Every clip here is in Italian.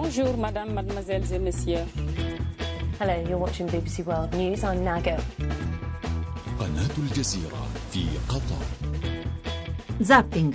Bonjour, madame, mademoiselles et messieurs. Hello, you're watching BBC World News. I'm Nago. قناة الجزيرة في قطر Zapping.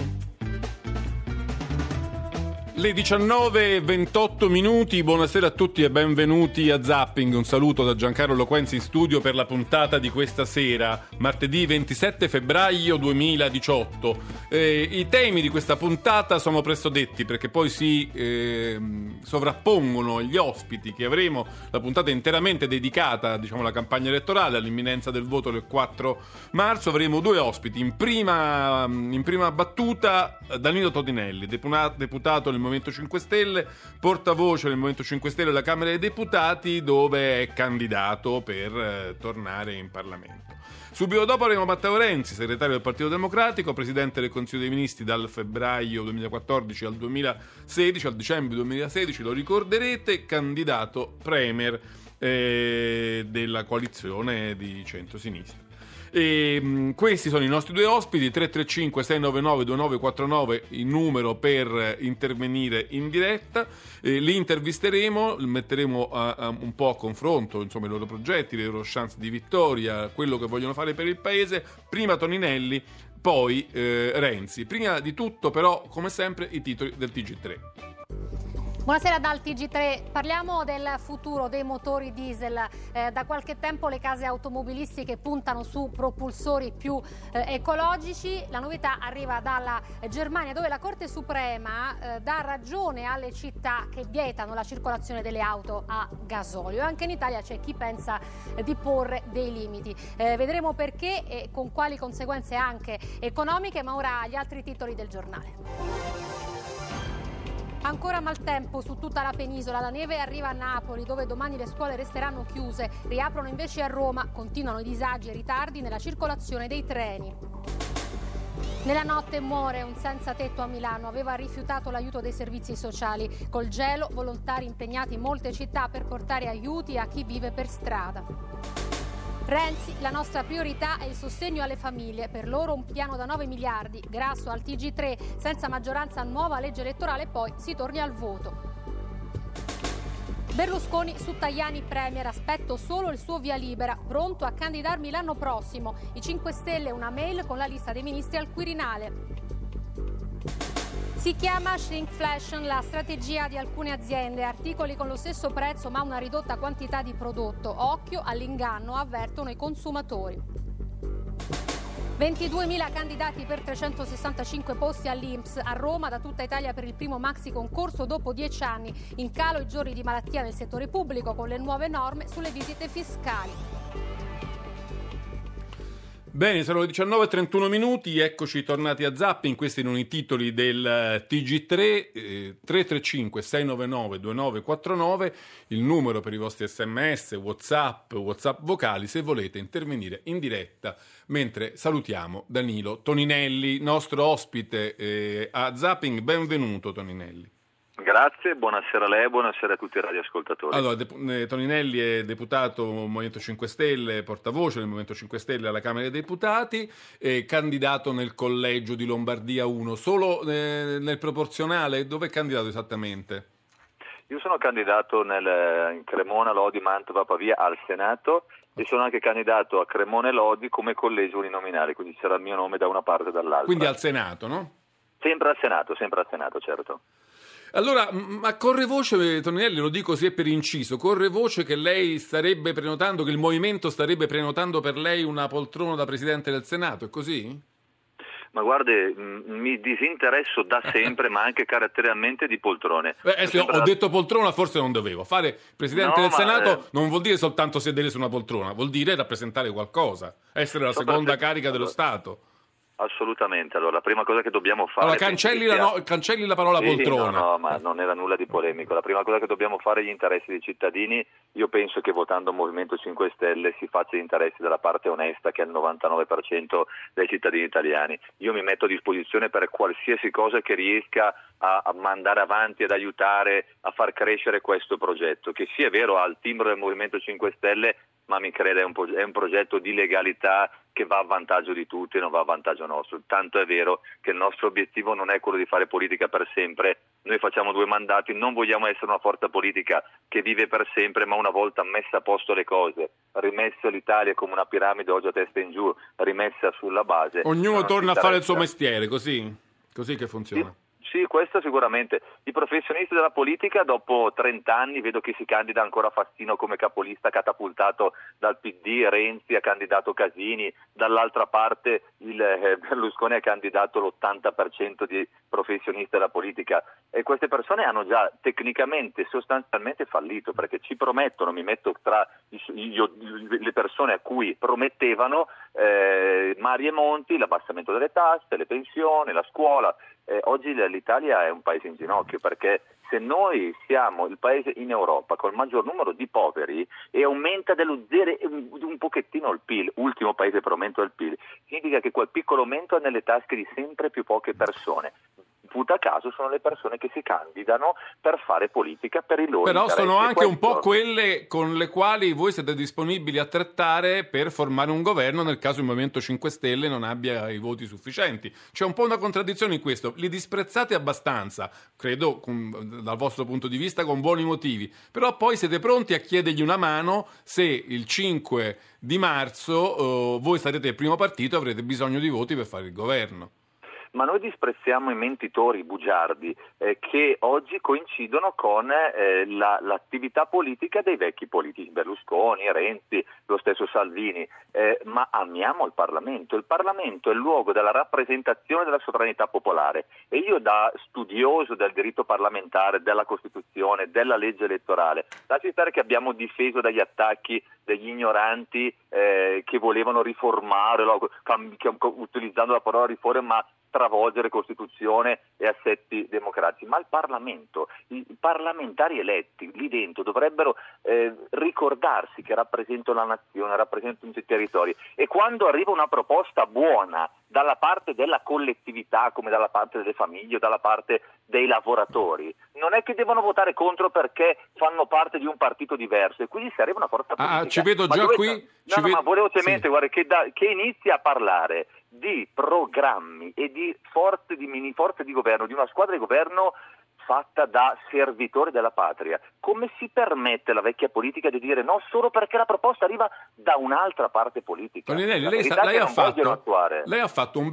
Le 19.28 minuti, buonasera a tutti e benvenuti a Zapping. Un saluto da Giancarlo Loquenzi in studio per la puntata di questa sera, martedì 27 febbraio 2018. Eh, I temi di questa puntata sono presto detti perché poi si eh, sovrappongono gli ospiti che avremo. La puntata interamente dedicata diciamo, alla campagna elettorale, all'imminenza del voto del 4 marzo. Avremo due ospiti. In prima, in prima battuta Danilo Todinelli, deputato nel Movimento 5 Stelle, portavoce del Movimento 5 Stelle alla Camera dei Deputati, dove è candidato per eh, tornare in Parlamento. Subito dopo avremo Matteo Renzi, segretario del Partito Democratico, presidente del Consiglio dei Ministri dal febbraio 2014 al 2016, al dicembre 2016, lo ricorderete, candidato premier eh, della coalizione di centrosinistra. E, mh, questi sono i nostri due ospiti 335 699 2949 il numero per intervenire in diretta. Eh, li intervisteremo metteremo a, a un po' a confronto insomma i loro progetti le loro chance di vittoria quello che vogliono fare per il paese. Prima Toninelli poi eh, Renzi. Prima di tutto però come sempre i titoli del TG3 Buonasera dal TG3, parliamo del futuro dei motori diesel. Eh, da qualche tempo le case automobilistiche puntano su propulsori più eh, ecologici. La novità arriva dalla Germania dove la Corte Suprema eh, dà ragione alle città che vietano la circolazione delle auto a gasolio. Anche in Italia c'è chi pensa di porre dei limiti. Eh, vedremo perché e con quali conseguenze anche economiche, ma ora gli altri titoli del giornale. Ancora maltempo su tutta la penisola, la neve arriva a Napoli dove domani le scuole resteranno chiuse, riaprono invece a Roma, continuano i disagi e ritardi nella circolazione dei treni. Nella notte muore un senza tetto a Milano, aveva rifiutato l'aiuto dei servizi sociali. Col gelo, volontari impegnati in molte città per portare aiuti a chi vive per strada. Renzi, la nostra priorità è il sostegno alle famiglie, per loro un piano da 9 miliardi, grasso al TG3, senza maggioranza nuova legge elettorale poi si torni al voto. Berlusconi su Tajani Premier, aspetto solo il suo via libera, pronto a candidarmi l'anno prossimo. I 5 Stelle una mail con la lista dei ministri al Quirinale. Si chiama shrinkflation la strategia di alcune aziende, articoli con lo stesso prezzo ma una ridotta quantità di prodotto. Occhio all'inganno, avvertono i consumatori. 22.000 candidati per 365 posti all'Inps a Roma da tutta Italia per il primo maxi concorso dopo 10 anni. In calo i giorni di malattia nel settore pubblico con le nuove norme sulle visite fiscali. Bene, sono le 19.31 minuti, eccoci tornati a Zapping, questi erano i titoli del TG3, eh, 335 699 2949, il numero per i vostri sms, whatsapp, whatsapp vocali se volete intervenire in diretta, mentre salutiamo Danilo Toninelli, nostro ospite eh, a Zapping, benvenuto Toninelli. Grazie, buonasera a lei, buonasera a tutti i radioascoltatori. Allora, Dep- eh, Toninelli è deputato Movimento 5 Stelle, portavoce del Movimento 5 Stelle alla Camera dei Deputati, candidato nel collegio di Lombardia 1, solo eh, nel proporzionale, dove è candidato esattamente? Io sono candidato nel, in Cremona, Lodi, Mantova, Pavia al Senato e sono anche candidato a Cremona e Lodi come collegio uninominale, quindi c'era il mio nome da una parte e dall'altra. Quindi al Senato, no? Sempre al Senato, sempre al Senato, certo. Allora, ma corre voce, Toninelli, lo dico così per inciso, corre voce che lei starebbe prenotando, che il movimento starebbe prenotando per lei una poltrona da Presidente del Senato, è così? Ma guardi, mi disinteresso da sempre, ma anche caratterialmente di poltrone. Beh, eh, Sembra- Ho detto poltrona, forse non dovevo. Fare Presidente No, del Senato eh, non vuol dire soltanto sedere su una poltrona, vuol dire rappresentare qualcosa, essere la So seconda carica dello allora, Stato. Assolutamente, allora la prima cosa che dobbiamo fare... Allora, cancelli la, no- cancelli la parola Sì, poltrona. No, no, ma non era nulla di polemico. La prima cosa che dobbiamo fare è gli interessi dei cittadini. Io penso che votando Movimento 5 Stelle si faccia gli interessi della parte onesta che è il 99% dei cittadini italiani. Io mi metto a disposizione per qualsiasi cosa che riesca a, a mandare avanti, ad aiutare a far crescere questo progetto, che sia vero ha il timbro del Movimento 5 Stelle, ma mi crede è un, è un progetto di legalità che va a vantaggio di tutti e non va a vantaggio nostro. Tanto è vero che il nostro obiettivo non è quello di fare politica per sempre, noi facciamo due mandati, non vogliamo essere una forza politica che vive per sempre, ma una volta messa a posto le cose, rimessa l'Italia come una piramide oggi a testa in giù, rimessa sulla base. Ognuno torna a fare il suo mestiere, così, così che funziona. Sì. Sì, questo sicuramente. I professionisti della politica dopo 30 anni vedo che si candida ancora Fassino come capolista catapultato dal PD, Renzi ha candidato Casini, dall'altra parte il eh, Berlusconi ha candidato l'80% di professionisti della politica e queste persone hanno già tecnicamente sostanzialmente fallito perché ci promettono, mi metto tra le persone a cui promettevano eh, Mari e Monti, l'abbassamento delle tasse, le pensioni, la scuola. Eh, oggi l'Italia è un paese in ginocchio perché se noi siamo il paese in Europa con il maggior numero di poveri e aumenta dello zero un pochettino il PIL, ultimo paese per aumento del PIL, significa che quel piccolo aumento è nelle tasche di sempre più poche persone puta caso sono le persone che si candidano per fare politica per i loro Però sono anche un po' quelle con le quali voi siete disponibili a trattare per formare un governo nel caso il Movimento 5 Stelle non abbia i voti sufficienti. C'è un po' una contraddizione in questo. Li disprezzate abbastanza, credo con, dal vostro punto di vista con buoni motivi, però poi siete pronti a chiedergli una mano se il 5 di marzo eh, voi sarete il primo partito e avrete bisogno di voti per fare il governo ma noi disprezziamo i mentitori, i bugiardi, eh, che oggi coincidono con eh, la, l'attività politica dei vecchi politici, Berlusconi, Renzi, lo stesso Salvini, eh, ma amiamo il Parlamento. Il Parlamento è il luogo della rappresentazione della sovranità popolare e io da studioso del diritto parlamentare, della Costituzione, della legge elettorale, lasci stare che abbiamo difeso dagli attacchi degli ignoranti eh, che volevano riformare, utilizzando la parola riforma, stravolgere Costituzione e assetti democratici, ma il Parlamento, i parlamentari eletti lì dentro dovrebbero eh, ricordarsi che rappresentano la nazione, rappresentano i territori e quando arriva una proposta buona dalla parte della collettività, come dalla parte delle famiglie, dalla parte dei lavoratori, non è che devono votare contro perché fanno parte di un partito diverso e quindi sarebbe una forza politica. Ah, ci vedo già dove... qui. No, no, vedo... ma velocemente, sì. guarda, che, da, che inizi a parlare di programmi e di forze di mini forze di governo, di una squadra di governo fatta da servitori della patria. Come si permette la vecchia politica di dire no solo perché la proposta arriva da un'altra parte politica? Toninelli, lei, sta, lei, ha fatto, lei, ha fatto, un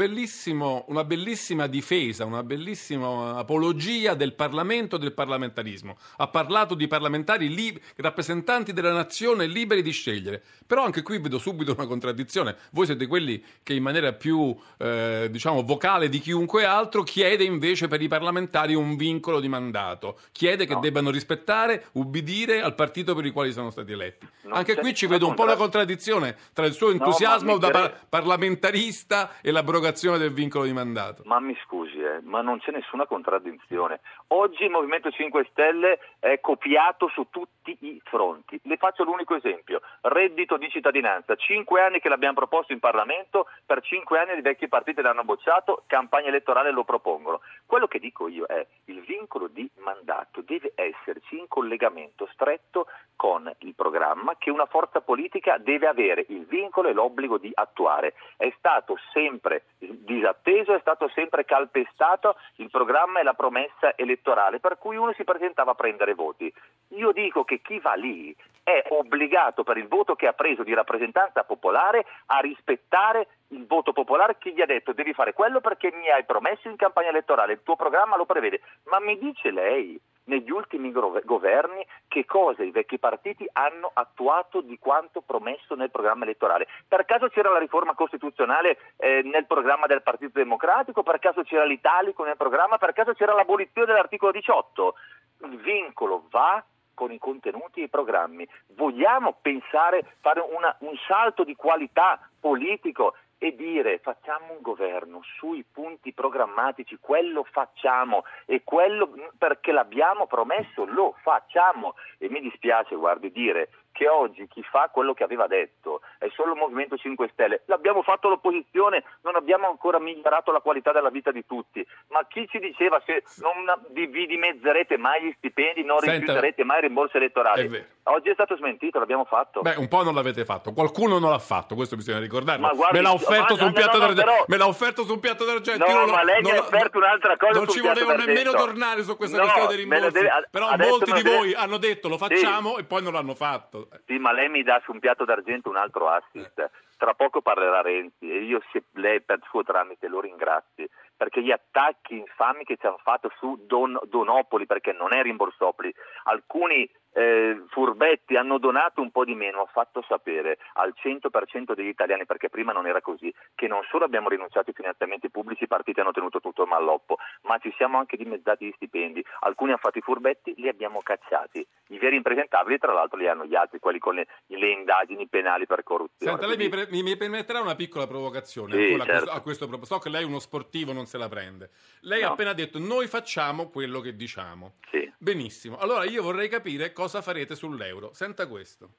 una bellissima difesa, una bellissima apologia del Parlamento e del parlamentarismo. Ha parlato di parlamentari li, rappresentanti della nazione liberi di scegliere. Però anche qui vedo subito una contraddizione. Voi siete quelli che in maniera più eh, diciamo vocale di chiunque altro chiede invece per i parlamentari un vincolo di mandato, chiede che no. debbano rispettare, ubbidire al partito per il quale sono stati eletti. Non Anche qui ci vedo un po' la contraddizione tra il suo entusiasmo no, da par- parlamentarista e l'abrogazione del vincolo di mandato. Ma mi scusi, eh, ma non c'è nessuna contraddizione. Oggi il Movimento 5 Stelle è copiato su tutti i fronti. Le faccio l'unico esempio. Reddito di cittadinanza. Cinque anni che l'abbiamo proposto in Parlamento, per cinque anni i vecchi partiti l'hanno bocciato, campagna elettorale lo propongono. Quello che dico io è il vincolo vincolo di mandato deve esserci in collegamento stretto con il programma che una forza politica deve avere il vincolo e l'obbligo di attuare. È stato sempre disatteso, è stato sempre calpestato il programma e la promessa elettorale per cui uno si presentava a prendere voti. Io dico che chi va lì è obbligato per il voto che ha preso di rappresentanza popolare a rispettare il voto popolare che gli ha detto devi fare quello perché mi hai promesso in campagna elettorale, il tuo programma lo prevede. Ma mi dice lei negli ultimi governi che cosa i vecchi partiti hanno attuato di quanto promesso nel programma elettorale. Per caso c'era la riforma costituzionale eh, nel programma del Partito Democratico, per caso c'era l'Italico nel programma, per caso c'era l'abolizione dell'articolo 18. Il vincolo va con i contenuti e i programmi. Vogliamo pensare, fare una, un salto di qualità politico e dire facciamo un governo sui punti programmatici, quello facciamo e quello perché l'abbiamo promesso lo facciamo e mi dispiace guardi dire che oggi chi fa quello che aveva detto è solo il Movimento 5 Stelle. L'abbiamo fatto l'opposizione, non abbiamo ancora migliorato la qualità della vita di tutti, ma chi ci diceva se non vi, dimezzerete mai gli stipendi, non Senta, rifiuterete mai i rimborsi è elettorali? vero. Oggi è stato smentito, l'abbiamo fatto. Beh, un po' non l'avete fatto, qualcuno non l'ha fatto, questo bisogna ricordarlo. Ma guardi, me l'ha offerto ma su un no, piatto no, no, d'argento. però- Me l'ha offerto su un piatto d'argento. No, non ma lei mi ha offerto un'altra cosa Non ci volevo nemmeno tornare su questa questione dei rimborsi. deve- Però adesso molti di deve- voi hanno detto lo Sì. facciamo e poi non l'hanno fatto. Sì, ma lei mi dà su un piatto d'argento un altro assist. Tra poco parlerà Renzi e io se lei per suo tramite lo ringrazi perché gli attacchi infami che ci hanno fatto su Don- Donopoli, perché non è rimborsopoli, alcuni eh, furbetti hanno donato un po' di meno, ha fatto sapere al 100% degli italiani, perché prima non era così, che non solo abbiamo rinunciato ai finanziamenti pubblici, i partiti hanno tenuto tutto il malloppo, ma ci siamo anche dimezzati gli stipendi. Alcuni hanno fatto i furbetti, li abbiamo cacciati. I veri impresentabili, tra l'altro, li hanno gli altri, quelli con le, le indagini penali per corruzione. Senta, lei mi, Quindi- pre- mi- mi permetterà una piccola provocazione Sì, ancora a, certo. questo, a questo proposito. So che lei è uno sportivo, non se la prende. Lei ha No. appena detto noi facciamo quello che diciamo. Sì. Benissimo. Allora io vorrei capire cosa farete sull'euro. Senta questo.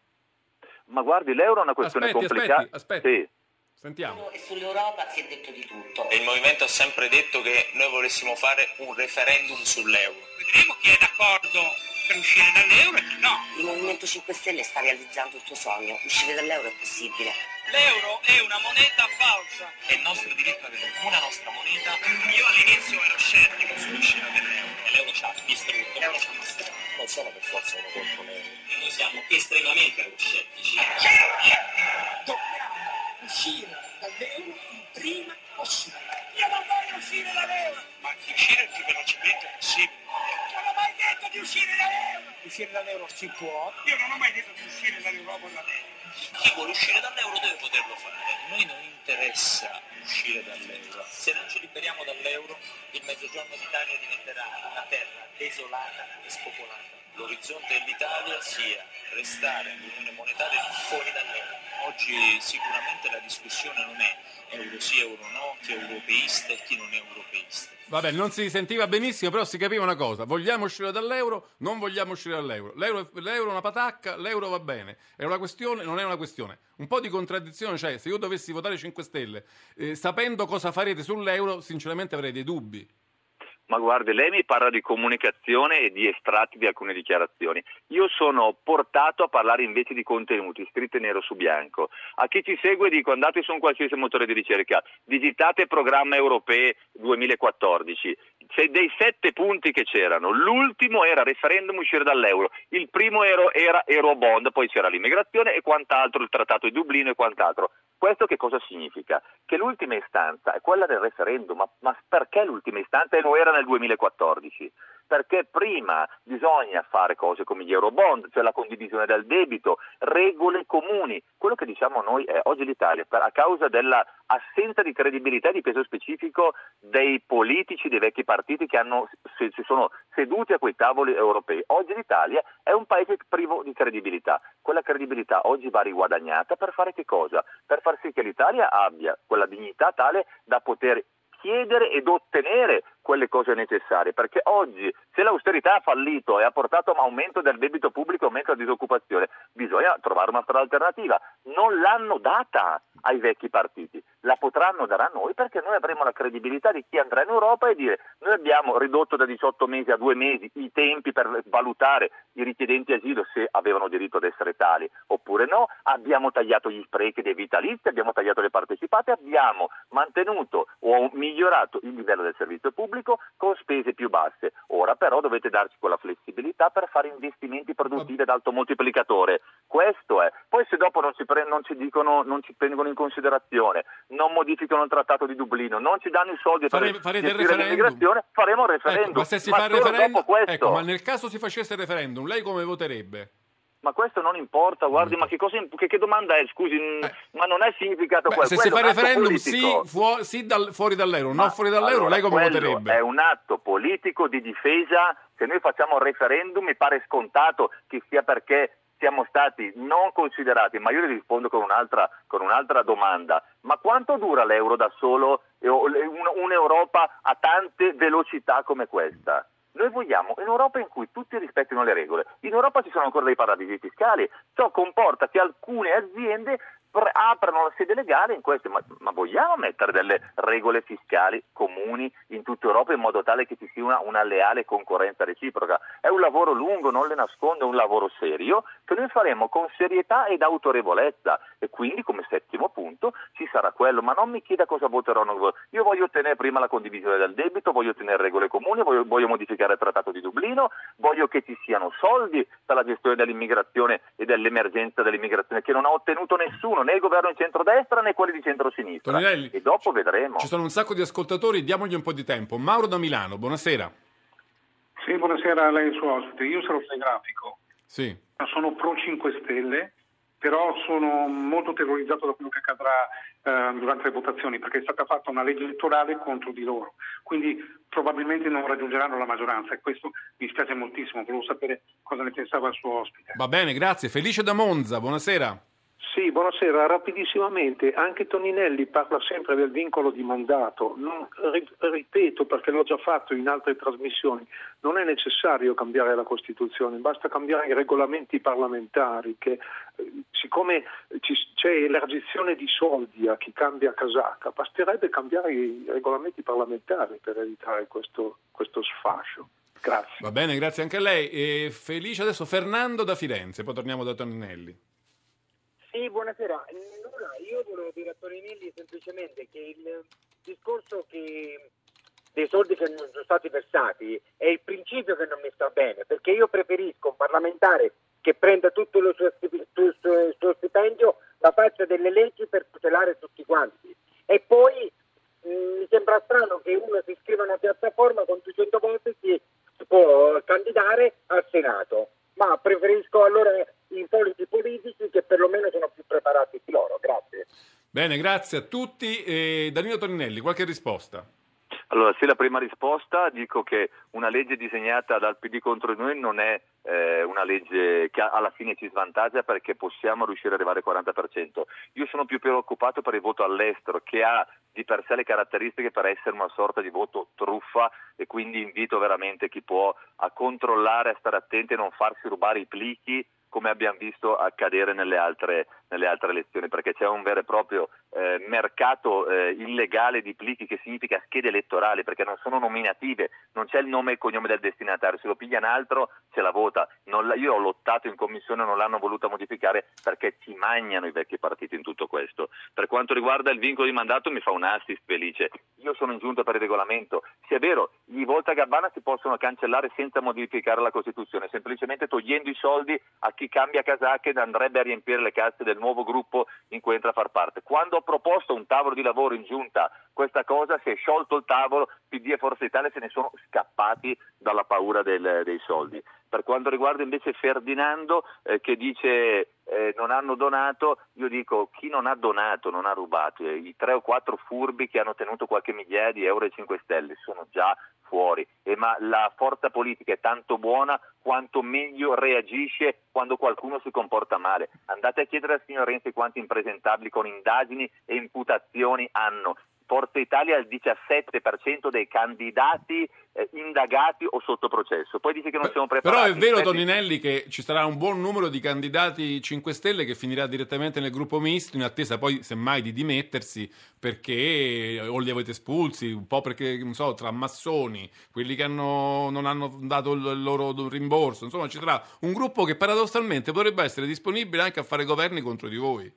Ma guardi, l'euro è una questione Aspetti, complicata. aspetti, aspetti. Sì. Sentiamo. E sull'Europa si è detto di tutto. E il movimento ha sempre detto che noi volessimo fare un referendum sull'euro. Vedremo chi è d'accordo per uscire dall'euro e chi no. Il Movimento 5 Stelle sta realizzando il suo sogno. Uscire dall'euro è possibile. L'euro è una moneta falsa. È nostro diritto avere una nostra moneta. Io all'inizio ero scettico sull'uscita dell'euro. E l'euro ci ha distrutto. L'euro ci ha. Non sono per forza uno contro l'euro. E noi siamo estremamente euroscettici. Dobbiamo uscire dall'euro il prima possibile. Io non voglio uscire dall'euro! Ma uscire il più velocemente possibile. Non ho mai detto di uscire dall'euro! Uscire dall'euro si può? Io non ho mai detto di uscire dall'Europa dall'euro. Chi vuole uscire dall'euro deve poterlo fare. A noi non interessa uscire dall'euro. Se non ci liberiamo dall'euro, il mezzogiorno d'Italia diventerà una terra desolata e spopolata. L'orizzonte dell'Italia sia restare nell'unione monetaria fuori dall'euro. Oggi sicuramente la discussione non è euro sì, euro no, chi è europeista e chi non è europeista. Vabbè, non si sentiva benissimo, però si capiva una cosa. Vogliamo uscire dall'euro, non vogliamo uscire dall'euro. L'euro, l'euro è una patacca, l'euro va bene. È una questione, non è una questione. Un po' di contraddizione c'è. Se io dovessi votare 5 Stelle, eh, sapendo cosa farete sull'euro, sinceramente avrei dei dubbi. Ma guardi, lei mi parla di comunicazione e di estratti di alcune dichiarazioni. Io sono portato a parlare invece di contenuti, scritte nero su bianco. A chi ci segue dico andate su un qualsiasi motore di ricerca, digitate programma europeo 2014. C'è dei sette punti che c'erano. L'ultimo era referendum uscire dall'euro, il primo era, era Eurobond, poi c'era l'immigrazione e quant'altro, il trattato di Dublino e quant'altro. Questo che cosa significa? Che l'ultima istanza è quella del referendum, ma, ma perché l'ultima istanza e lo era nel 2014? Perché prima bisogna fare cose come gli Eurobond, cioè la condivisione del debito, regole comuni. Quello che diciamo noi è oggi l'Italia, per- a causa dell'assenza di credibilità e di peso specifico dei politici, dei vecchi partiti che hanno, si, si sono seduti a quei tavoli europei, oggi l'Italia è un paese privo di credibilità. Quella credibilità oggi va riguadagnata per fare che cosa? Per far sì che l'Italia abbia quella dignità tale da poter chiedere ed ottenere quelle cose necessarie, perché oggi se l'austerità ha fallito e ha portato a un aumento del debito pubblico aumento della disoccupazione, bisogna trovare una strada alternativa. Non l'hanno data ai vecchi partiti, la potranno dare a noi perché noi avremo la credibilità di chi andrà in Europa e dire noi abbiamo ridotto da 18 mesi a 2 mesi i tempi per valutare i richiedenti asilo se avevano diritto ad essere tali oppure no, abbiamo tagliato gli sprechi dei vitalizi, abbiamo tagliato le partecipate, abbiamo mantenuto o migliorato il livello del servizio pubblico con spese più basse. Ora però dovete darci quella flessibilità per fare investimenti produttivi ad alto moltiplicatore. Questo è. Poi se dopo non ci, pre- non ci dicono, non ci tengono in considerazione, non modificano il trattato di Dublino, non ci danno i soldi Fare- per farete il referendum? faremo Ecco, referendum. ma se si fa il referendum, questo. ecco, ma nel caso si facesse il referendum, lei come voterebbe? Ma questo non importa, guardi, ma che, cosa, che, che domanda è? Scusi, mh, ma non è significato Eh. Beh, quello. se si fa un referendum sì, fuo- sì dal- fuori dall'euro, no Ma fuori dall'euro, allora, lei come voterebbe? È un atto politico di difesa. Se noi facciamo il referendum mi pare scontato che sia perché siamo stati non considerati, ma io le rispondo con un'altra, con un'altra domanda. Ma quanto dura l'euro da solo e un- un'Europa a tante velocità come questa? Noi vogliamo un'Europa in cui tutti rispettino le regole. In Europa ci sono ancora dei paradisi fiscali, ciò comporta che alcune aziende aprano la sede legale in queste, ma, ma vogliamo mettere delle regole fiscali comuni in tutta Europa in modo tale che ci sia una, una leale concorrenza reciproca? È un lavoro lungo, non le nascondo, è un lavoro serio che noi faremo con serietà ed autorevolezza e quindi come settimo punto ci sarà quello, ma non mi chieda cosa voteranno. Io voglio ottenere prima la condivisione del debito, voglio ottenere regole comuni, voglio, voglio modificare il trattato di Dublino, voglio che ci siano soldi per la gestione dell'immigrazione e dell'emergenza dell'immigrazione che non ha ottenuto nessuno, né il governo di centrodestra né quelli di centrosinistra. Toninelli, E dopo vedremo. Ci sono un sacco di ascoltatori, diamogli un po' di tempo. Mauro da Milano, buonasera. Sì, buonasera a lei e il suo ospite. Io sarò telegrafico. Sì. Sono pro 5 Stelle, però sono molto terrorizzato da quello che accadrà eh, durante le votazioni, perché è stata fatta una legge elettorale contro di loro. Quindi probabilmente non raggiungeranno la maggioranza e questo mi spiace moltissimo. Volevo sapere cosa ne pensava il suo ospite. Va bene, grazie. Felice da Monza, buonasera. Sì, buonasera. Rapidissimamente, anche Toninelli parla sempre del vincolo di mandato. Non, ri- ripeto, perché l'ho già fatto in altre trasmissioni, non è necessario cambiare la Costituzione, basta cambiare i regolamenti parlamentari, che eh, siccome c'è elargizione di soldi a chi cambia casacca, basterebbe cambiare i regolamenti parlamentari per evitare questo, questo sfascio. Grazie. Va bene, grazie anche a lei. E felice adesso Fernando da Firenze, poi torniamo da Toninelli. Sì, buonasera. Allora, io volevo dire a Torinelli semplicemente che il discorso che dei soldi che non sono stati versati è il principio che non mi sta bene, perché io preferisco un parlamentare che prenda tutto suo, il suo- il suo stipendio, ma faccia delle leggi per tutelare tutti quanti. E poi mh, mi sembra strano che uno si iscriva a una piattaforma con 200 voti si può candidare al Senato, ma preferisco allora i soliti politici che perlomeno sono più preparati di loro. Grazie. Bene, grazie a tutti. E Danilo Toninelli, qualche risposta? Allora, sì, la prima risposta dico che una legge disegnata dal PD contro di noi non è eh, una legge che alla fine ci svantaggia perché possiamo riuscire ad arrivare al 40%. Io sono più preoccupato per il voto all'estero che ha di per sé le caratteristiche per essere una sorta di voto truffa e quindi invito veramente chi può a controllare, a stare attenti e non farsi rubare i plichi come abbiamo visto accadere nelle altre, nelle altre elezioni, perché c'è un vero e proprio eh, mercato eh, illegale di plichi che significa schede elettorali, perché non sono nominative, non c'è il nome e il cognome del destinatario, se lo piglia un altro ce la vota. La- io ho lottato in commissione, non l'hanno voluta modificare perché ci magnano i vecchi partiti in tutto questo. Per quanto riguarda il vincolo di mandato mi fa un assist felice. Io sono in giunta per il regolamento. Se è vero, i volta Gabbana si possono cancellare senza modificare la Costituzione, semplicemente togliendo i soldi a chi cambia casacche ed andrebbe a riempire le casse del nuovo gruppo in cui entra a far parte. Quando ho proposto un tavolo di lavoro in giunta questa cosa, si è sciolto il tavolo, PD e Forza Italia se ne sono scappati dalla paura del- dei soldi. Per quanto riguarda invece Ferdinando eh, che dice eh, non hanno donato, io dico chi non ha donato non ha rubato, Eh, i tre o quattro furbi che hanno tenuto qualche migliaia di euro ai 5 Stelle sono già fuori, e ma la forza politica è tanto buona quanto meglio reagisce quando qualcuno si comporta male. Andate a chiedere al signor Renzi quanti impresentabili con indagini e imputazioni hanno. Forza Italia ha il 17% dei candidati eh, indagati o sotto processo. Poi dice che non siamo Però preparati. è vero, Senti- Toninelli, che ci sarà un buon numero di candidati 5 Stelle che finirà direttamente nel gruppo misto, in attesa poi, semmai, di dimettersi perché o li avete espulsi, un po' perché, non so, tra massoni, quelli che hanno- non hanno dato il loro rimborso, insomma, ci sarà un gruppo che paradossalmente potrebbe essere disponibile anche a fare governi contro di voi.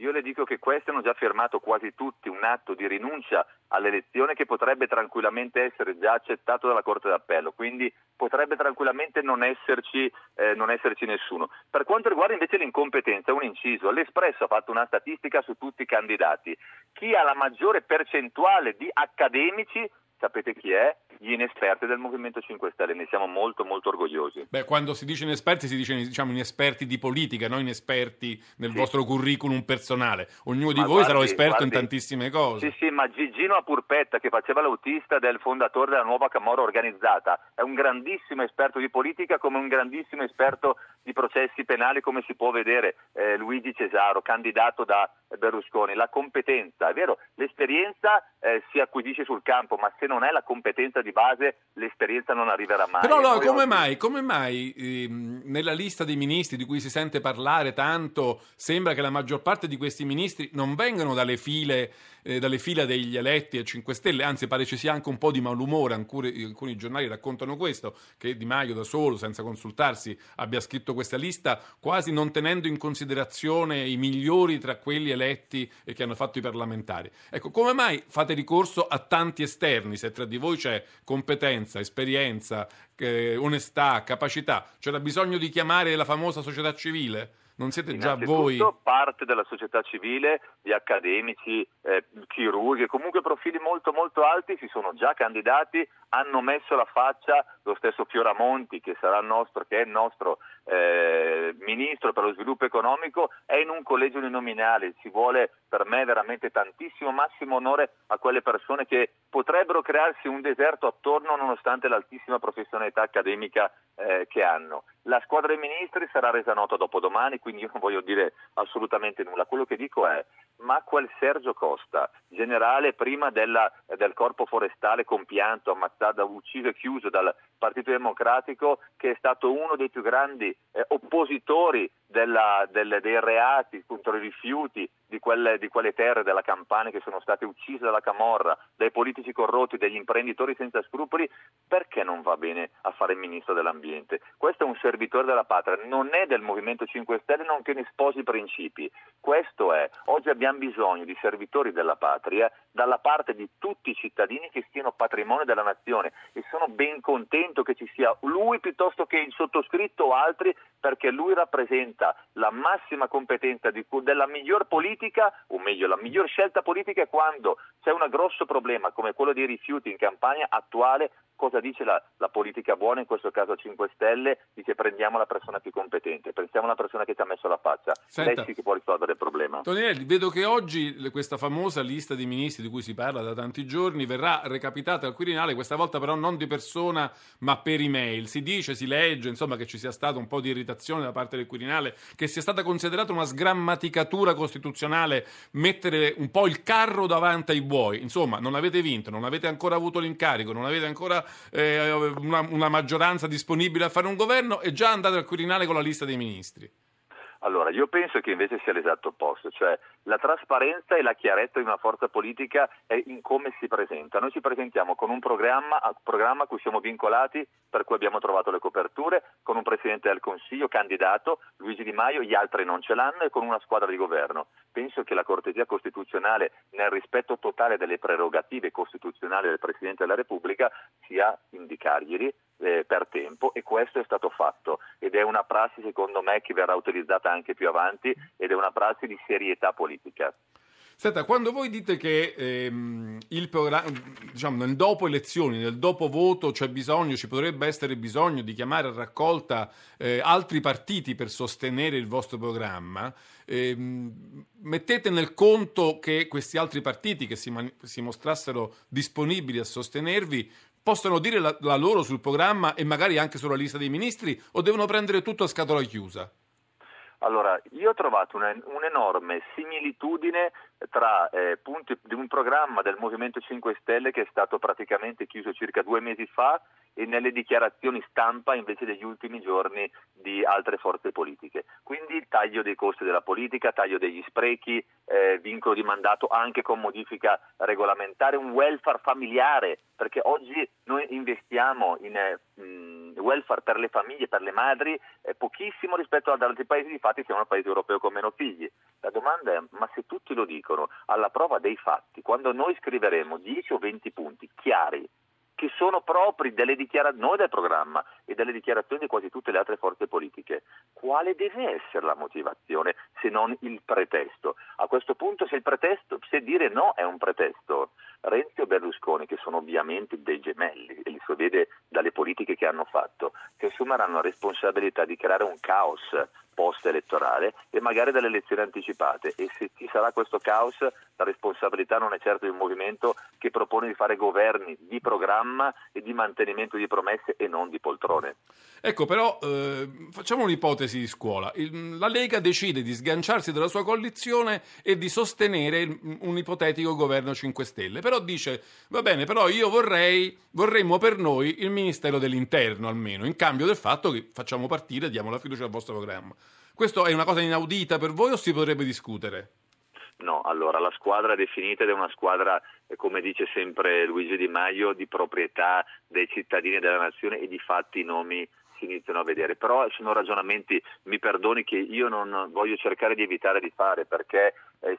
Io le dico che questi hanno già firmato quasi tutti un atto di rinuncia all'elezione che potrebbe tranquillamente essere già accettato dalla Corte d'Appello, quindi potrebbe tranquillamente non esserci, eh, non esserci nessuno. Per quanto riguarda invece l'incompetenza, un inciso, l'Espresso ha fatto una statistica su tutti i candidati. Chi ha la maggiore percentuale di accademici, sapete chi è? Gli inesperti del Movimento 5 Stelle, ne siamo molto molto orgogliosi. Beh, quando si dice inesperti si dice diciamo inesperti di politica, non inesperti nel Sì. vostro curriculum personale. Ognuno di Ma voi sarà guardi, esperto in guardi. tantissime cose. Sì, sì, ma Gigino Apurpetta, che faceva l'autista del fondatore della nuova Camorra organizzata, è un grandissimo esperto di politica come un grandissimo esperto di processi penali, come si può vedere eh, Luigi Cesaro, candidato da Berlusconi. La competenza, è vero, l'esperienza eh, si acquisisce sul campo, ma se non è la competenza di base l'esperienza non arriverà mai. Però noi come oggi- mai, come mai, ehm, nella lista dei ministri di cui si sente parlare tanto sembra che la maggior parte di questi ministri non vengano dalle file, eh, dalle fila degli eletti a 5 Stelle, anzi pare ci sia anche un po' di malumore, alcuni, alcuni giornali raccontano questo, che Di Maio da solo, senza consultarsi, abbia scritto questa lista quasi non tenendo in considerazione i migliori tra quelli eletti e che hanno fatto i parlamentari. Ecco, come mai fate ricorso a tanti esterni se tra di voi c'è competenza, esperienza, eh, onestà, capacità? C'era bisogno di chiamare la famosa società civile? Non siete già voi? Parte della società civile, di accademici, eh, chirurghi, comunque profili molto molto alti si sono già candidati, hanno messo la faccia, lo stesso Fioramonti che sarà nostro, che è il nostro eh, ministro per lo sviluppo economico, è in un collegio uninominale, ci vuole per me veramente tantissimo massimo onore a quelle persone che potrebbero crearsi un deserto attorno nonostante l'altissima professionalità accademica eh, che hanno. La squadra dei ministri sarà resa nota dopodomani, quindi io non voglio dire assolutamente nulla. Quello che dico è, ma quel Sergio Costa, generale prima della- del corpo forestale compianto, ammazzato, ucciso e chiuso dal Partito Democratico, che è stato uno dei più grandi eh, oppositori della- del- dei reati contro i rifiuti di quelle, di quelle terre della Campania che sono state uccise dalla Camorra, dai politici corrotti, dagli imprenditori senza scrupoli, perché non va bene a fare il ministro dell'ambiente? Questo è un servitore della patria, non è del Movimento 5 Stelle, nonché ne sposi i principi. Questo è, oggi abbiamo bisogno di servitori della patria dalla parte di tutti i cittadini che siano patrimonio della nazione e sono ben contento che ci sia lui piuttosto che il sottoscritto o altri perché lui rappresenta la massima competenza di- della miglior politica, o meglio la miglior scelta politica è quando c'è un grosso problema come quello dei rifiuti in campagna attuale, cosa dice la, la politica buona, in questo caso 5 Stelle, dice prendiamo la persona più competente, pensiamo alla persona che ci ha messo la faccia, Senta. lei sì che può risolvere il problema. Toninelli, vedo che oggi questa famosa lista di ministri di cui si parla da tanti giorni verrà recapitata al Quirinale, questa volta però non di persona ma per email. Si dice, si legge, insomma, che ci sia stata un po' di irritazione da parte del Quirinale, che sia stata considerata una sgrammaticatura costituzionale mettere un po' il carro davanti ai buoi. Insomma, non avete vinto, non avete ancora avuto l'incarico, non avete ancora eh, una, una maggioranza disponibile a fare un governo e già andate al Quirinale con la lista dei ministri. Allora, io penso che invece sia l'esatto opposto, cioè la trasparenza e la chiarezza di una forza politica è in come si presenta. Noi ci presentiamo con un programma, a programma a cui siamo vincolati, per cui abbiamo trovato le coperture, con un Presidente del Consiglio candidato, Luigi Di Maio, gli altri non ce l'hanno, e con una squadra di governo. Penso che la cortesia costituzionale, nel rispetto totale delle prerogative costituzionali del Presidente della Repubblica, sia indicarglieli eh, per tempo e questo è stato fatto ed è una prassi secondo me che verrà utilizzata anche più avanti ed è una prassi di serietà politica. Senta, quando voi dite che ehm, il programma, diciamo, nel dopo elezioni, nel dopo voto c'è bisogno, ci potrebbe essere bisogno di chiamare a raccolta eh, altri partiti per sostenere il vostro programma, ehm, mettete nel conto che questi altri partiti che si, mani- si mostrassero disponibili a sostenervi possono dire la, la loro sul programma e magari anche sulla lista dei ministri o devono prendere tutto a scatola chiusa? Allora, io ho trovato una- un'enorme similitudine tra eh, punti di un programma del Movimento 5 Stelle che è stato praticamente chiuso circa due mesi fa e nelle dichiarazioni stampa invece degli ultimi giorni di altre forze politiche. Quindi taglio dei costi della politica, taglio degli sprechi, eh, vincolo di mandato anche con modifica regolamentare, un welfare familiare, perché oggi noi investiamo in eh, welfare per le famiglie, per le madri, eh, pochissimo rispetto ad altri paesi, difatti siamo un paese europeo con meno figli. La domanda è, ma se tutti lo dicono, alla prova dei fatti, quando noi scriveremo 10 o 20 punti chiari, che sono propri delle dichiarazioni, noi del programma e delle dichiarazioni di quasi tutte le altre forze politiche, quale deve essere la motivazione se non il pretesto? A questo punto se pretesto, se dire no è un pretesto, Renzi o Berlusconi, che sono ovviamente dei gemelli, e li si vede dalle politiche che hanno fatto, si assumeranno la responsabilità di creare un caos post-elettorale e magari delle elezioni anticipate e se ci sarà questo caos la responsabilità non è certo di un movimento che propone di fare governi di programma e di mantenimento di promesse e non di poltrone. Ecco, però eh, facciamo un'ipotesi di scuola. Il- la Lega decide di sganciarsi dalla sua coalizione e di sostenere il- un ipotetico governo 5 Stelle. Però dice, va bene, però io vorrei, vorremmo per noi il Ministero dell'Interno almeno, in cambio del fatto che facciamo partire, diamo la fiducia al vostro programma. Questo è una cosa inaudita per voi o si potrebbe discutere? No, allora la squadra è definita ed è una squadra, eh, come dice sempre Luigi Di Maio, di proprietà dei cittadini della nazione e di fatti i nomi si iniziano a vedere. Però sono ragionamenti, mi perdoni, che io non voglio cercare di evitare di fare perché eh,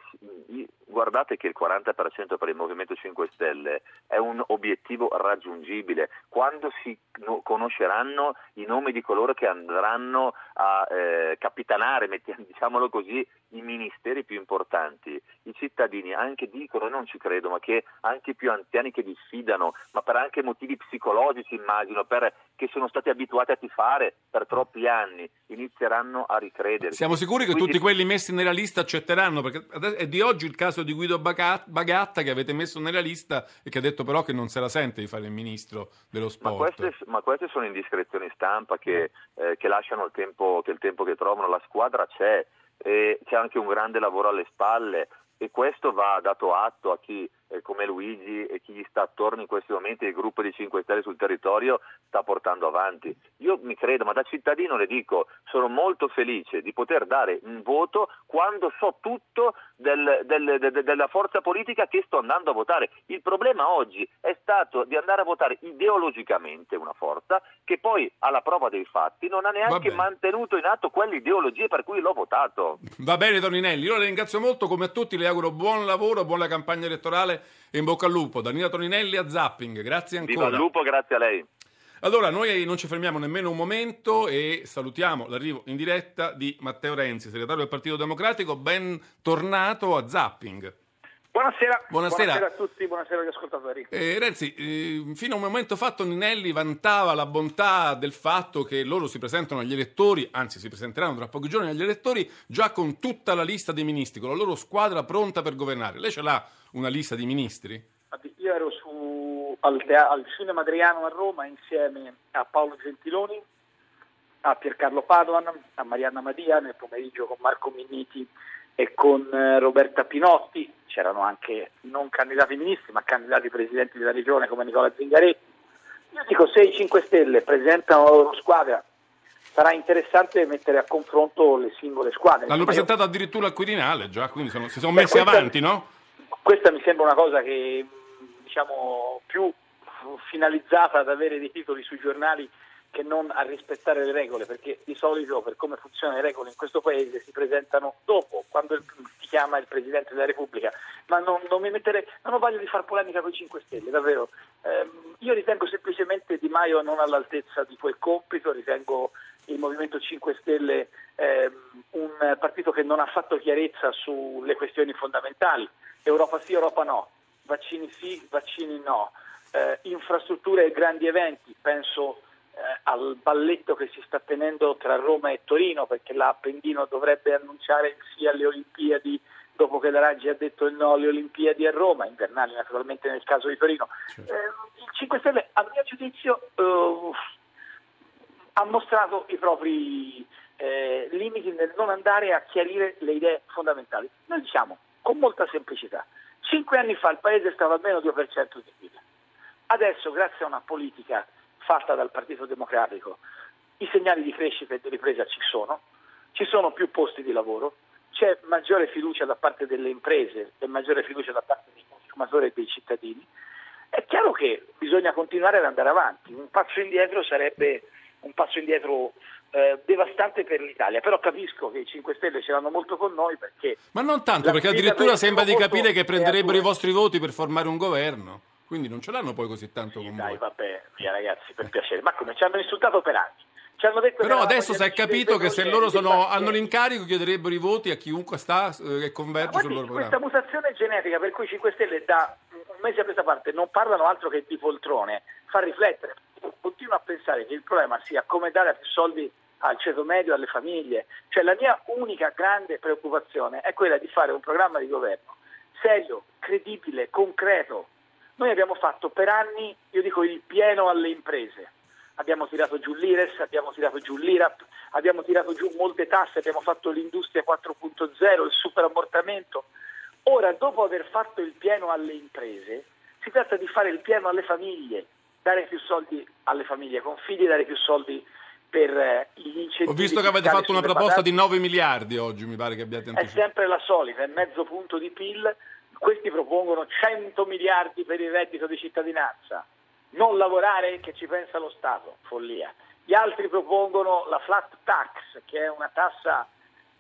guardate che il 40% per il Movimento 5 Stelle è un obiettivo raggiungibile. Quando si no- conosceranno i nomi di coloro che andranno a eh, capitanare, diciamolo così, i ministeri più importanti, i cittadini anche dicono, e non ci credo, ma che anche i più anziani che diffidano, ma per anche motivi psicologici immagino, per, che sono stati abituati a tifare per troppi anni, inizieranno a ricredere. Siamo sicuri che tutti quelli messi nella lista accetteranno? Perché è di oggi il caso di Guido Baga- Bagatta che avete messo nella lista e che ha detto però che non se la sente di fare il ministro dello Ma sport. queste, ma queste sono indiscrezioni stampa che, eh, che lasciano il tempo, che il tempo che trovano. La squadra c'è, c'è anche un grande lavoro alle spalle e questo va dato atto a chi eh, come Luigi e chi gli sta attorno in questi momenti, il gruppo di 5 Stelle sul territorio sta portando avanti. Io mi credo, ma da cittadino le dico, sono molto felice di poter dare un voto quando so tutto del- del- de- de- della forza politica che sto andando a votare. Il problema oggi è stato di andare a votare ideologicamente una forza che poi alla prova dei fatti non ha neanche mantenuto in atto quelle ideologie per cui l'ho votato. Va bene Toninelli, io la ringrazio molto, come a tutti le auguro buon lavoro, buona campagna elettorale e in bocca al lupo. Danila Toninelli a Zapping, grazie Viva ancora. il lupo, grazie a lei. Allora, noi non ci fermiamo nemmeno un momento e salutiamo l'arrivo in diretta di Matteo Renzi, segretario del Partito Democratico, ben tornato a Zapping. Buonasera. Buonasera. a tutti, buonasera agli ascoltatori. Eh, Renzi, eh, fino a un momento fa Toninelli vantava la bontà del fatto che loro si presentano agli elettori, anzi si presenteranno tra pochi giorni agli elettori, già con tutta la lista dei ministri, con la loro squadra pronta per governare. Lei ce l'ha una lista di ministri? Io ero su, al, al Cinema Adriano a Roma insieme a Paolo Gentiloni, a Piercarlo Padoan, a Marianna Madia nel pomeriggio con Marco Minniti e con eh, Roberta Pinotti. C'erano anche non candidati ministri ma candidati presidenti della regione come Nicola Zingaretti. Io dico se i 5 Stelle presentano la loro squadra sarà interessante mettere a confronto le singole squadre. L'hanno io- presentato addirittura al Quirinale, già, quindi sono- si sono Beh, messi questa- avanti, no? questa mi sembra una cosa che diciamo più finalizzata ad avere dei titoli sui giornali che non a rispettare le regole, perché di solito per come funzionano le regole in questo paese si presentano dopo, quando il- chiama il Presidente della Repubblica, ma non, non mi mettere, non ho voglia di far polemica con i 5 Stelle, davvero. Ehm, io ritengo semplicemente Di Maio non all'altezza di quel compito, ritengo il Movimento 5 Stelle ehm, un partito che non ha fatto chiarezza sulle questioni fondamentali, Europa sì, Europa no, vaccini sì, vaccini no, eh, infrastrutture e grandi eventi, penso eh, al balletto che si sta tenendo tra Roma e Torino, perché l'Appendino dovrebbe annunciare il sì alle Olimpiadi dopo che la Raggi ha detto il no alle Olimpiadi a Roma, invernali naturalmente nel caso di Torino. Eh, il 5 Stelle, a mio giudizio, eh, ha mostrato i propri eh, limiti nel non andare a chiarire le idee fondamentali. Noi diciamo con molta semplicità, cinque anni fa il Paese stava a meno 2% di PIL. Adesso, grazie a una politica fatta dal Partito Democratico, i segnali di crescita e di ripresa ci sono, ci sono più posti di lavoro, c'è maggiore fiducia da parte delle imprese e maggiore fiducia da parte dei consumatori e dei cittadini. È chiaro che bisogna continuare ad andare avanti, un passo indietro sarebbe un passo indietro eh, devastante per l'Italia, però capisco che i 5 Stelle ce l'hanno molto con noi perché... Ma non tanto, perché addirittura sembra di capire che prenderebbero i vostri voti per formare un governo. Quindi non ce l'hanno poi così tanto con Dai, voi. vabbè, via ragazzi, per piacere, ma come ci hanno insultato per anni? Ci hanno detto che Però adesso si è capito che se loro sono- hanno l'incarico chiederebbero i voti a chiunque sta eh, che converge sul loro questa programma. mutazione genetica per cui i 5 Stelle da un mese a questa parte non parlano altro che di poltrone fa riflettere. Continuo a pensare che il problema sia come dare più soldi al ceto medio, alle famiglie. Cioè la mia unica grande preoccupazione è quella di fare un programma di governo serio, credibile, concreto. Noi abbiamo fatto per anni, io dico, il pieno alle imprese. abbiamo tirato giù l'IRES, abbiamo tirato giù l'IRAP, abbiamo tirato giù molte tasse, abbiamo fatto l'industria 4.0, il superammortamento. Ora, dopo aver fatto il pieno alle imprese, si tratta di fare il pieno alle famiglie, dare più soldi alle famiglie con figli, dare più soldi per eh, gli incentivi. Ho visto che avete fatto una proposta patate. di 9 miliardi oggi, mi pare che abbiate È anticipato. sempre la solita, è mezzo punto di PIL. Questi propongono 100 miliardi per il reddito di cittadinanza. Non lavorare che ci pensa lo Stato, follia. Gli altri propongono la flat tax, che è una tassa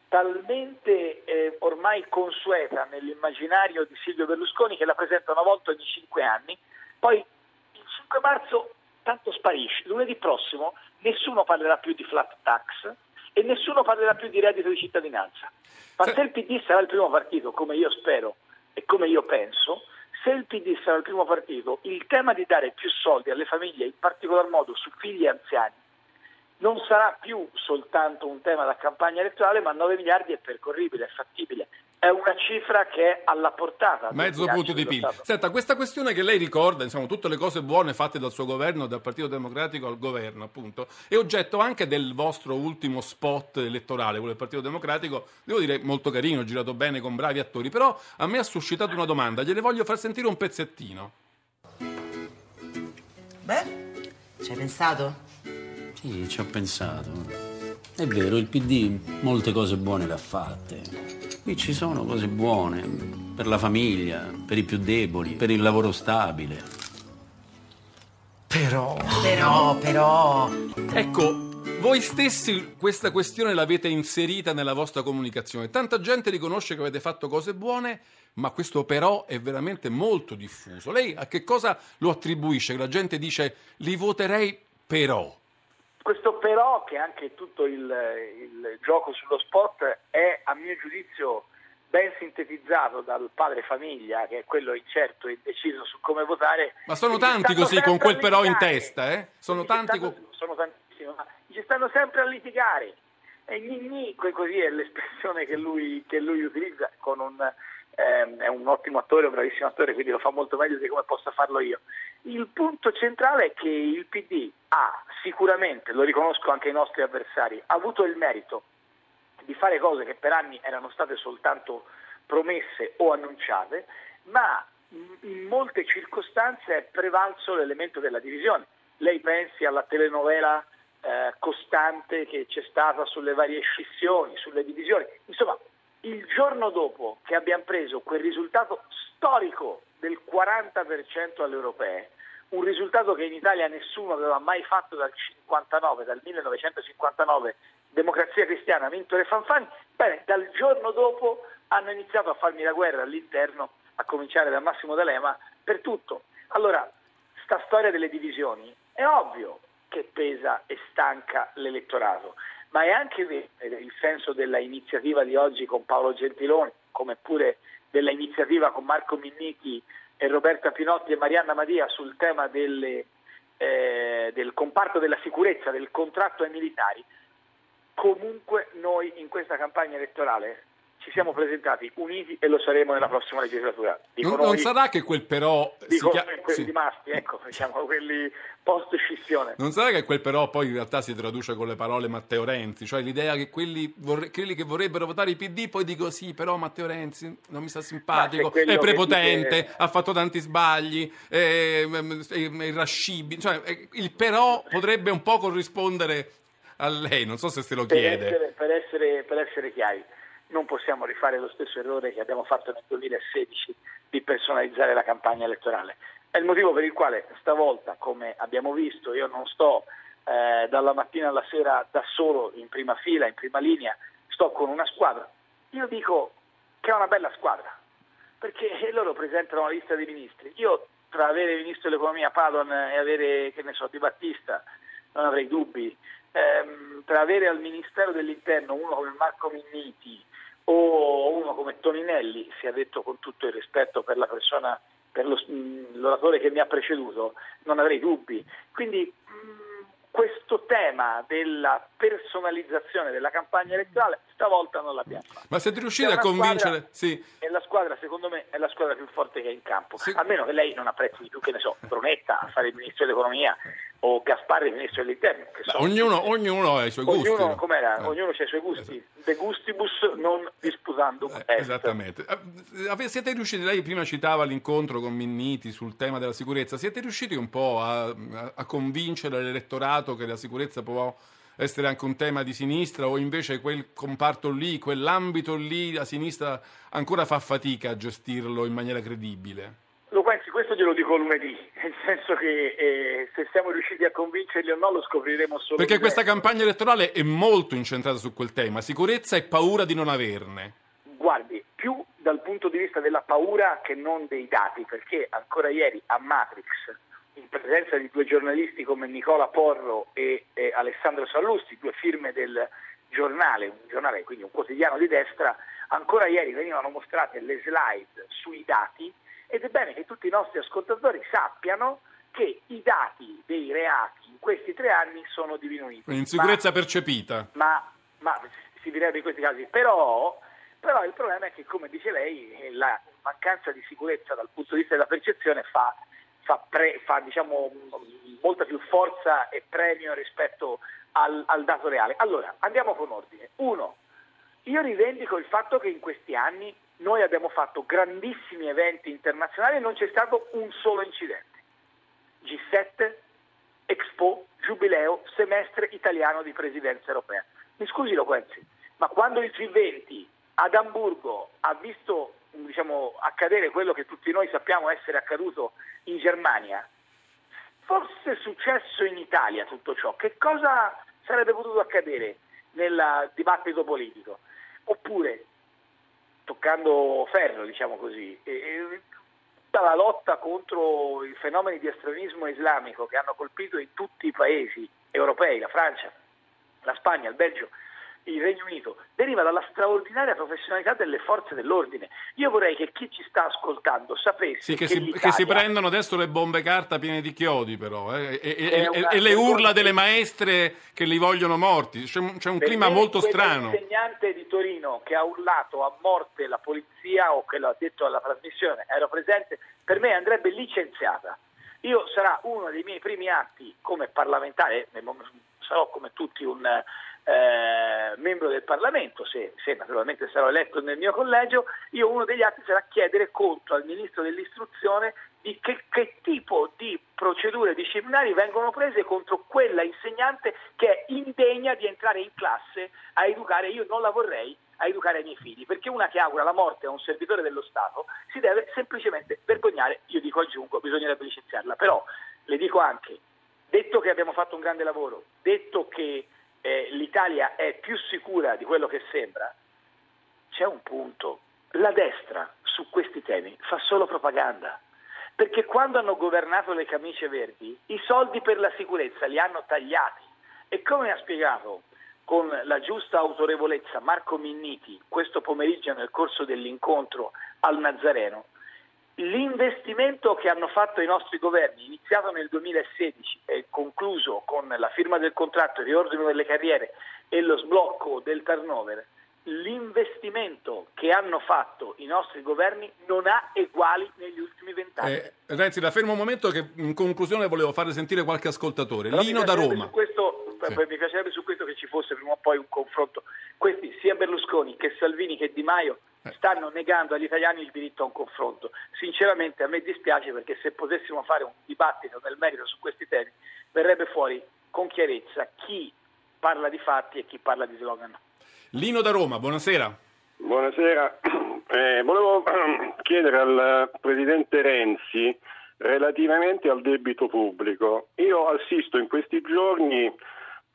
talmente eh, ormai consueta nell'immaginario di Silvio Berlusconi che la presenta una volta ogni 5 anni. Poi il 5 marzo tanto sparisce. Lunedì prossimo nessuno parlerà più di flat tax e nessuno parlerà più di reddito di cittadinanza. Ma se il PD sarà il primo partito, come io spero e come io penso, se il PD sarà il primo partito, il tema di dare più soldi alle famiglie, in particolar modo su figli e anziani, non sarà più soltanto un tema da campagna elettorale, ma 9 miliardi è percorribile, è fattibile. È una cifra che è alla portata. Mezzo punto di PIL. Stato. Senta, questa questione che lei ricorda, insomma, tutte le cose buone fatte dal suo governo, dal Partito Democratico al governo, appunto, è oggetto anche del vostro ultimo spot elettorale, quello del Partito Democratico, devo dire molto carino, girato bene con bravi attori, però a me ha suscitato una domanda, gliele voglio far sentire un pezzettino. Beh, ci hai pensato? Sì, ci ho pensato. È vero, il PD molte cose buone le ha fatte. Qui ci sono cose buone per la famiglia, per i più deboli, per il lavoro stabile. Però, però, però. Ecco, voi stessi questa questione l'avete inserita nella vostra comunicazione. Tanta gente riconosce che avete fatto cose buone, ma questo però è veramente molto diffuso. Lei a che cosa lo attribuisce? Che la gente dice li voterei però. Questo però, che anche tutto il, il gioco sullo spot, è a mio giudizio ben sintetizzato dal padre famiglia, che è quello incerto e deciso su come votare. Ma sono tanti così con quel però in testa, eh? Sono tanti stanno- con... sono tantissimi, ma ci stanno sempre a litigare. E gni que- così è l'espressione che lui, che lui utilizza con un, ehm, è un ottimo attore, un bravissimo attore, quindi lo fa molto meglio di come possa farlo io. Il punto centrale è che il PD ha sicuramente, lo riconosco anche ai nostri avversari, avuto il merito di fare cose che per anni erano state soltanto promesse o annunciate, ma in- in molte circostanze è prevalso l'elemento della divisione. Lei pensi alla telenovela eh, costante che c'è stata sulle varie scissioni, sulle divisioni. Insomma, il giorno dopo che abbiamo preso quel risultato storico del 40% alle europee, un risultato che in Italia nessuno aveva mai fatto dal 59, dal 1959, Democrazia Cristiana vinto le fanfani, bene, dal giorno dopo hanno iniziato a farmi la guerra all'interno, a cominciare da Massimo D'Alema, per tutto. Allora, sta storia delle divisioni è ovvio che pesa e stanca l'elettorato, ma è anche il senso della iniziativa di oggi con Paolo Gentiloni, come pure della iniziativa con Marco Minniti e Roberta Pinotti e Marianna Madia sul tema delle, eh, del comparto della sicurezza, del contratto ai militari. Comunque noi in questa campagna elettorale ci siamo presentati uniti e lo saremo nella prossima legislatura. Dico Non, noi- non sarà che quel però... Dico chia- noi, quelli sì. rimasti, ecco, diciamo quelli post scissione. Non sarà che quel però poi in realtà si traduce con le parole Matteo Renzi, cioè l'idea che quelli, vorre- quelli che vorrebbero votare il PD poi dico sì, però Matteo Renzi non mi sta simpatico, è prepotente, dice- ha fatto tanti sbagli, è, è- è irascibile, cioè il però potrebbe un po' corrispondere a lei, non so se se lo Per chiede. essere, per, essere, per essere chiari, non possiamo rifare lo stesso errore che abbiamo fatto nel 2016 di personalizzare la campagna elettorale. È il motivo per il quale stavolta, come abbiamo visto, io non sto eh, dalla mattina alla sera da solo in prima fila, in prima linea, sto con una squadra. Io dico che è una bella squadra, perché loro presentano la lista dei ministri. Io tra avere il ministro dell'economia Padon e avere, che ne so, Di Battista, non avrei dubbi. Ehm, tra avere al Ministero dell'Interno uno come Marco Minniti o uno come Toninelli, sia detto con tutto il rispetto per la persona, per lo- mh, l'oratore che mi ha preceduto, non avrei dubbi. Quindi mh, questo tema della personalizzazione della campagna elettorale stavolta non l'abbiamo fatto. Ma siete riusciti a convincere... squadra- Sì. La squadra, secondo me, è la squadra più forte che è in campo. A meno che lei non apprezzi più, che ne so, Brunetta a fare il ministro dell'economia o Gasparri ministro dell'interno. Sono- ognuno, ognuno ha i suoi gusti. Ognuno, no? com'era? Eh. Ognuno ha i suoi gusti. De gustibus non disputandum est. Esattamente. Eh, Siete riusciti, lei prima citava l'incontro con Minniti sul tema della sicurezza, siete riusciti un po' a- a convincere l'elettorato che la sicurezza può essere anche un tema di sinistra o invece quel comparto lì, quell'ambito lì, la sinistra ancora fa fatica a gestirlo in maniera credibile? Glielo dico lunedì, nel senso che eh, se siamo riusciti a convincerli o no lo scopriremo solo Perché questa campagna elettorale è molto incentrata su quel tema, sicurezza e paura di non averne. Guardi, più dal punto di vista della paura che non dei dati, perché ancora ieri a Matrix, in presenza di due giornalisti come Nicola Porro e, e Alessandro Sallusti, due firme del giornale, un giornale quindi un quotidiano di destra, ancora ieri venivano mostrate le slide sui dati ed è bene che tutti i nostri ascoltatori sappiano che i dati dei reati in questi tre anni sono diminuiti. Insicurezza Ma- percepita. ma, ma si direbbe in questi casi, però, però il problema è che, come dice lei, la mancanza di sicurezza dal punto di vista della percezione fa, fa, pre- fa, diciamo, molta più forza e premio rispetto al, al dato reale. Allora, andiamo con ordine. Uno, io rivendico il fatto che in questi anni noi abbiamo fatto grandissimi eventi internazionali e non c'è stato un solo incidente. G7, Expo, Giubileo, semestre italiano di presidenza europea. Mi scusi Loquenzi, ma quando il G20 ad Amburgo ha visto diciamo, accadere quello che tutti noi sappiamo essere accaduto in Germania, fosse successo in Italia tutto ciò, che cosa sarebbe potuto accadere nel dibattito politico? Oppure, toccando ferro, diciamo così, eh, eh, tutta la lotta contro i fenomeni di estremismo islamico che hanno colpito in tutti i paesi europei, la Francia, la Spagna, il Belgio, il Regno Unito, deriva dalla straordinaria professionalità delle forze dell'ordine. Io vorrei che chi ci sta ascoltando sapesse Sì, che, che si, l'Italia- che si prendono adesso le bombe carta piene di chiodi, però, eh, e, e- e- una- e le urla delle maestre che li vogliono morti. C'è, un- c'è un clima molto strano. insegnante di Torino che ha urlato a morte la polizia o che l'ha detto alla trasmissione, ero presente, per me andrebbe licenziata. Io sarà uno dei miei primi atti come parlamentare, sarò come tutti un eh, membro del Parlamento, se, se naturalmente sarò eletto nel mio collegio, io uno degli atti sarà chiedere conto al Ministro dell'Istruzione di che, che tipo di procedure disciplinari vengono prese contro quella insegnante che è indegna di entrare in classe a educare, io non la vorrei a educare i miei figli, perché una che augura la morte a un servitore dello Stato si deve semplicemente vergognare, io dico aggiungo, bisognerebbe licenziarla, però le dico anche, detto che abbiamo fatto un grande lavoro, detto che eh, l'Italia è più sicura di quello che sembra, c'è un punto. La destra su questi temi fa solo propaganda. Perché quando hanno governato le camicie verdi, i soldi per la sicurezza li hanno tagliati. E come ha spiegato con la giusta autorevolezza Marco Minniti questo pomeriggio nel corso dell'incontro al Nazareno, l'investimento che hanno fatto i nostri governi, iniziato nel 2016 e concluso con la firma del contratto, il riordino delle carriere e lo sblocco del turnover, l'investimento che hanno fatto i nostri governi non ha eguali negli ultimi vent'anni. Eh, Renzi, la fermo un momento che in conclusione volevo fare sentire qualche ascoltatore. Però Lino da Roma. Su questo, Sì. mi piacerebbe su questo che ci fosse prima o poi un confronto. Questi, sia Berlusconi che Salvini che Di Maio. Stanno negando agli italiani il diritto a un confronto. Sinceramente a me dispiace perché se potessimo fare un dibattito nel merito su questi temi, verrebbe fuori con chiarezza chi parla di fatti e chi parla di slogan. Lino da Roma, buonasera. Buonasera, Eh, volevo chiedere al Presidente Renzi relativamente al debito pubblico. Io assisto in questi giorni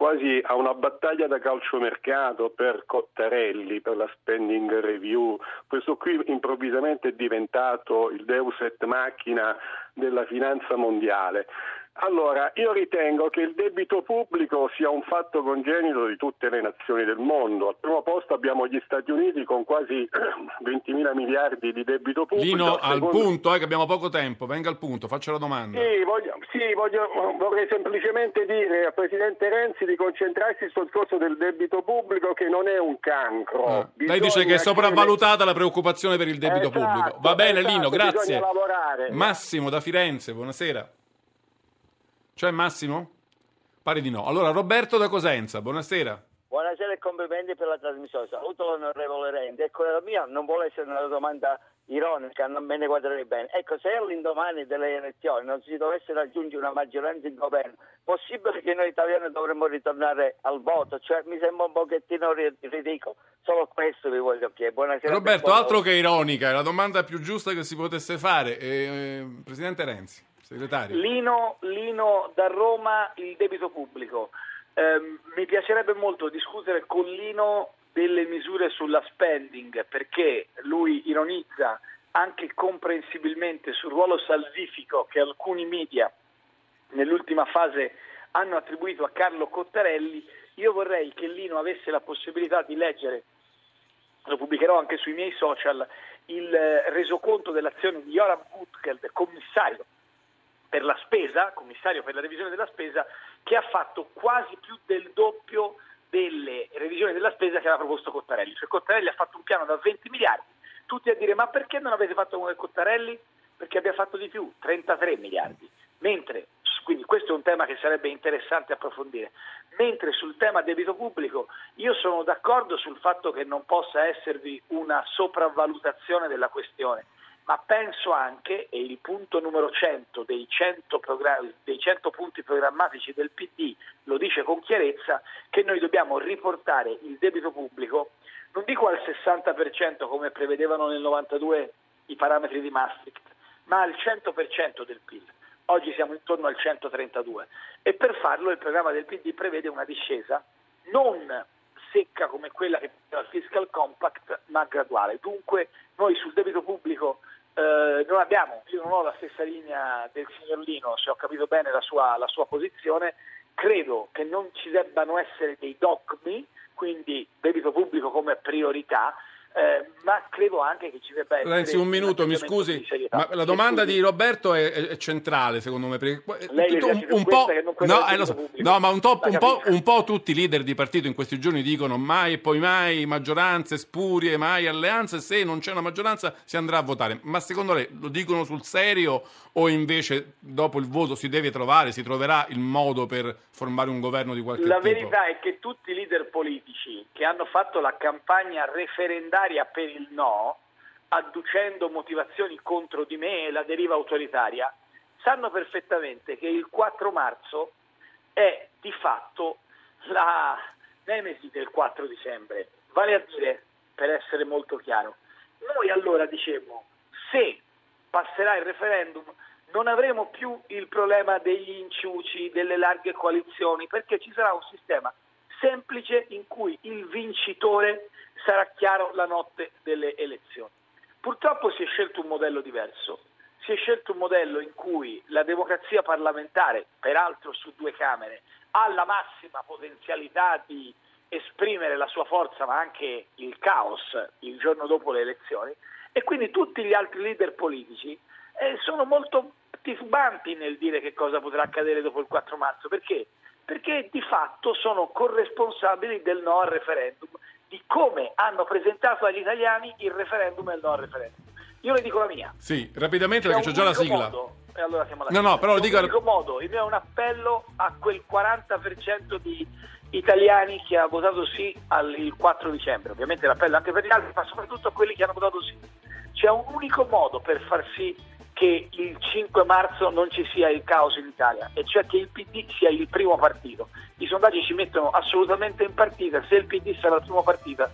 quasi a una battaglia da calciomercato per Cottarelli, per la spending review. Questo qui improvvisamente è diventato il deus et machina della finanza mondiale. Allora, io ritengo che il debito pubblico sia un fatto congenito di tutte le nazioni del mondo. Al primo posto abbiamo gli Stati Uniti con quasi 20 mila miliardi di debito pubblico. Lino, Al al secondo- punto, eh, che abbiamo poco tempo, venga al punto, faccia la domanda. Sì, voglio- sì, voglio- vorrei semplicemente dire al Presidente Renzi di concentrarsi sul discorso del debito pubblico che non è un cancro. Ah, Lei dice che è che sopravvalutata la preoccupazione per il debito Esatto, pubblico. Va bene, esatto, Lino, grazie. Massimo da Firenze, buonasera. C'è Massimo? Pare di no. Allora, Roberto da Cosenza, buonasera. Buonasera e complimenti per la trasmissione. Saluto l'onorevole Rendi. Ecco, la mia non vuole essere una domanda ironica, non me ne guarderei bene. Ecco, se all'indomani delle elezioni non si dovesse raggiungere una maggioranza in governo, possibile che noi italiani dovremmo ritornare al voto? Cioè, mi sembra un pochettino ri- ridicolo. Solo questo vi voglio chiedere. Buonasera. Roberto, altro che ironica, è la domanda più giusta che si potesse fare. Eh, Presidente Renzi, segretario. Lino, Lino da Roma, il debito pubblico. Ehm, mi piacerebbe molto discutere con Lino delle misure sulla spending perché lui ironizza anche comprensibilmente sul ruolo salvifico che alcuni media nell'ultima fase hanno attribuito a Carlo Cottarelli. Io vorrei che Lino avesse la possibilità di leggere, lo pubblicherò anche sui miei social, il eh, resoconto dell'azione di Joram Gutgeld, commissario per la spesa, commissario per la revisione della spesa, che ha fatto quasi più del doppio delle revisioni della spesa che aveva proposto Cottarelli. Cioè Cottarelli ha fatto un piano da 20 miliardi, tutti a dire ma perché non avete fatto come Cottarelli? Perché abbia fatto di più, 33 miliardi. Mentre, quindi questo è un tema che sarebbe interessante approfondire, mentre sul tema debito pubblico io sono d'accordo sul fatto che non possa esservi una sopravvalutazione della questione ma penso anche, e il punto numero 100 dei 100, programmi, dei 100, punti programmatici del PD lo dice con chiarezza, che noi dobbiamo riportare il debito pubblico, non dico al 60% come prevedevano nel 92 i parametri di Maastricht, ma al 100% del PIL. Oggi siamo intorno al 132 e per farlo il programma del PD prevede una discesa non secca come quella che prevede il fiscal compact, ma graduale. Dunque noi sul debito pubblico eh, non abbiamo, io non ho la stessa linea del signor Lino, se ho capito bene la sua, la sua posizione, credo che non ci debbano essere dei dogmi, quindi debito pubblico come priorità, eh, ma credo anche che ci debba essere Renzi, un minuto, mi scusi, ma la domanda di Roberto è, è centrale secondo me. Perché Lei tutto un, un po', no, eh, so, no, ma un, top, un, po', un, po', tutti i leader di partito in questi giorni dicono mai e poi mai maggioranze spurie, mai alleanze, se non c'è una maggioranza si andrà a votare. Ma secondo lei lo dicono sul serio o invece dopo il voto si deve trovare, si troverà il modo per formare un governo di qualche la tipo? La verità è che tutti i leader politici che hanno fatto la campagna referendaria per il no, adducendo motivazioni contro di me e la deriva autoritaria, sanno perfettamente che il 4 marzo è di fatto la nemesi del 4 dicembre, vale a dire, per essere molto chiaro, noi allora dicevo, se passerà il referendum non avremo più il problema degli inciuci, delle larghe coalizioni, perché ci sarà un sistema semplice in cui il vincitore sarà chiaro la notte delle elezioni. Purtroppo si è scelto un modello diverso, si è scelto un modello in cui la democrazia parlamentare, peraltro su due Camere, ha la massima potenzialità di esprimere la sua forza ma anche il caos il giorno dopo le elezioni e quindi tutti gli altri leader politici eh, sono molto titubanti nel dire che cosa potrà accadere dopo il 4 marzo. Perché? Perché di fatto sono corresponsabili del no al referendum, di come hanno presentato agli italiani il referendum e il no al referendum. Io le dico la mia. Sì, rapidamente perché c'ho già la sigla. Modo, e allora siamo alla no, no, però lo dico... unico modo, il mio è un appello a quel 40% di italiani che ha votato sì al, il 4 dicembre. Ovviamente l'appello anche per gli altri, ma soprattutto a quelli che hanno votato sì. C'è un unico modo per far sì che il 5 marzo non ci sia il caos in Italia, e cioè che il PD sia il primo partito. I sondaggi ci mettono assolutamente in partita, se il PD sarà il primo partito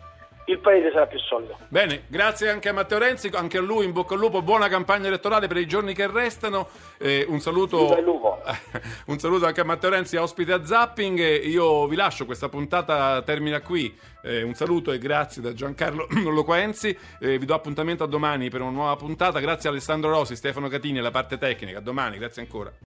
il paese sarà più solido. Bene, grazie anche a Matteo Renzi, anche a lui in bocca al lupo, buona campagna elettorale per i giorni che restano. Eh, un, saluto, un saluto anche a Matteo Renzi, ospite a Zapping. Io vi lascio, questa puntata termina qui. Eh, un saluto e grazie da Giancarlo Loquenzi. Eh, vi do appuntamento a domani per una nuova puntata. Grazie a Alessandro Rosi, Stefano Catini e la parte tecnica. A domani, grazie ancora.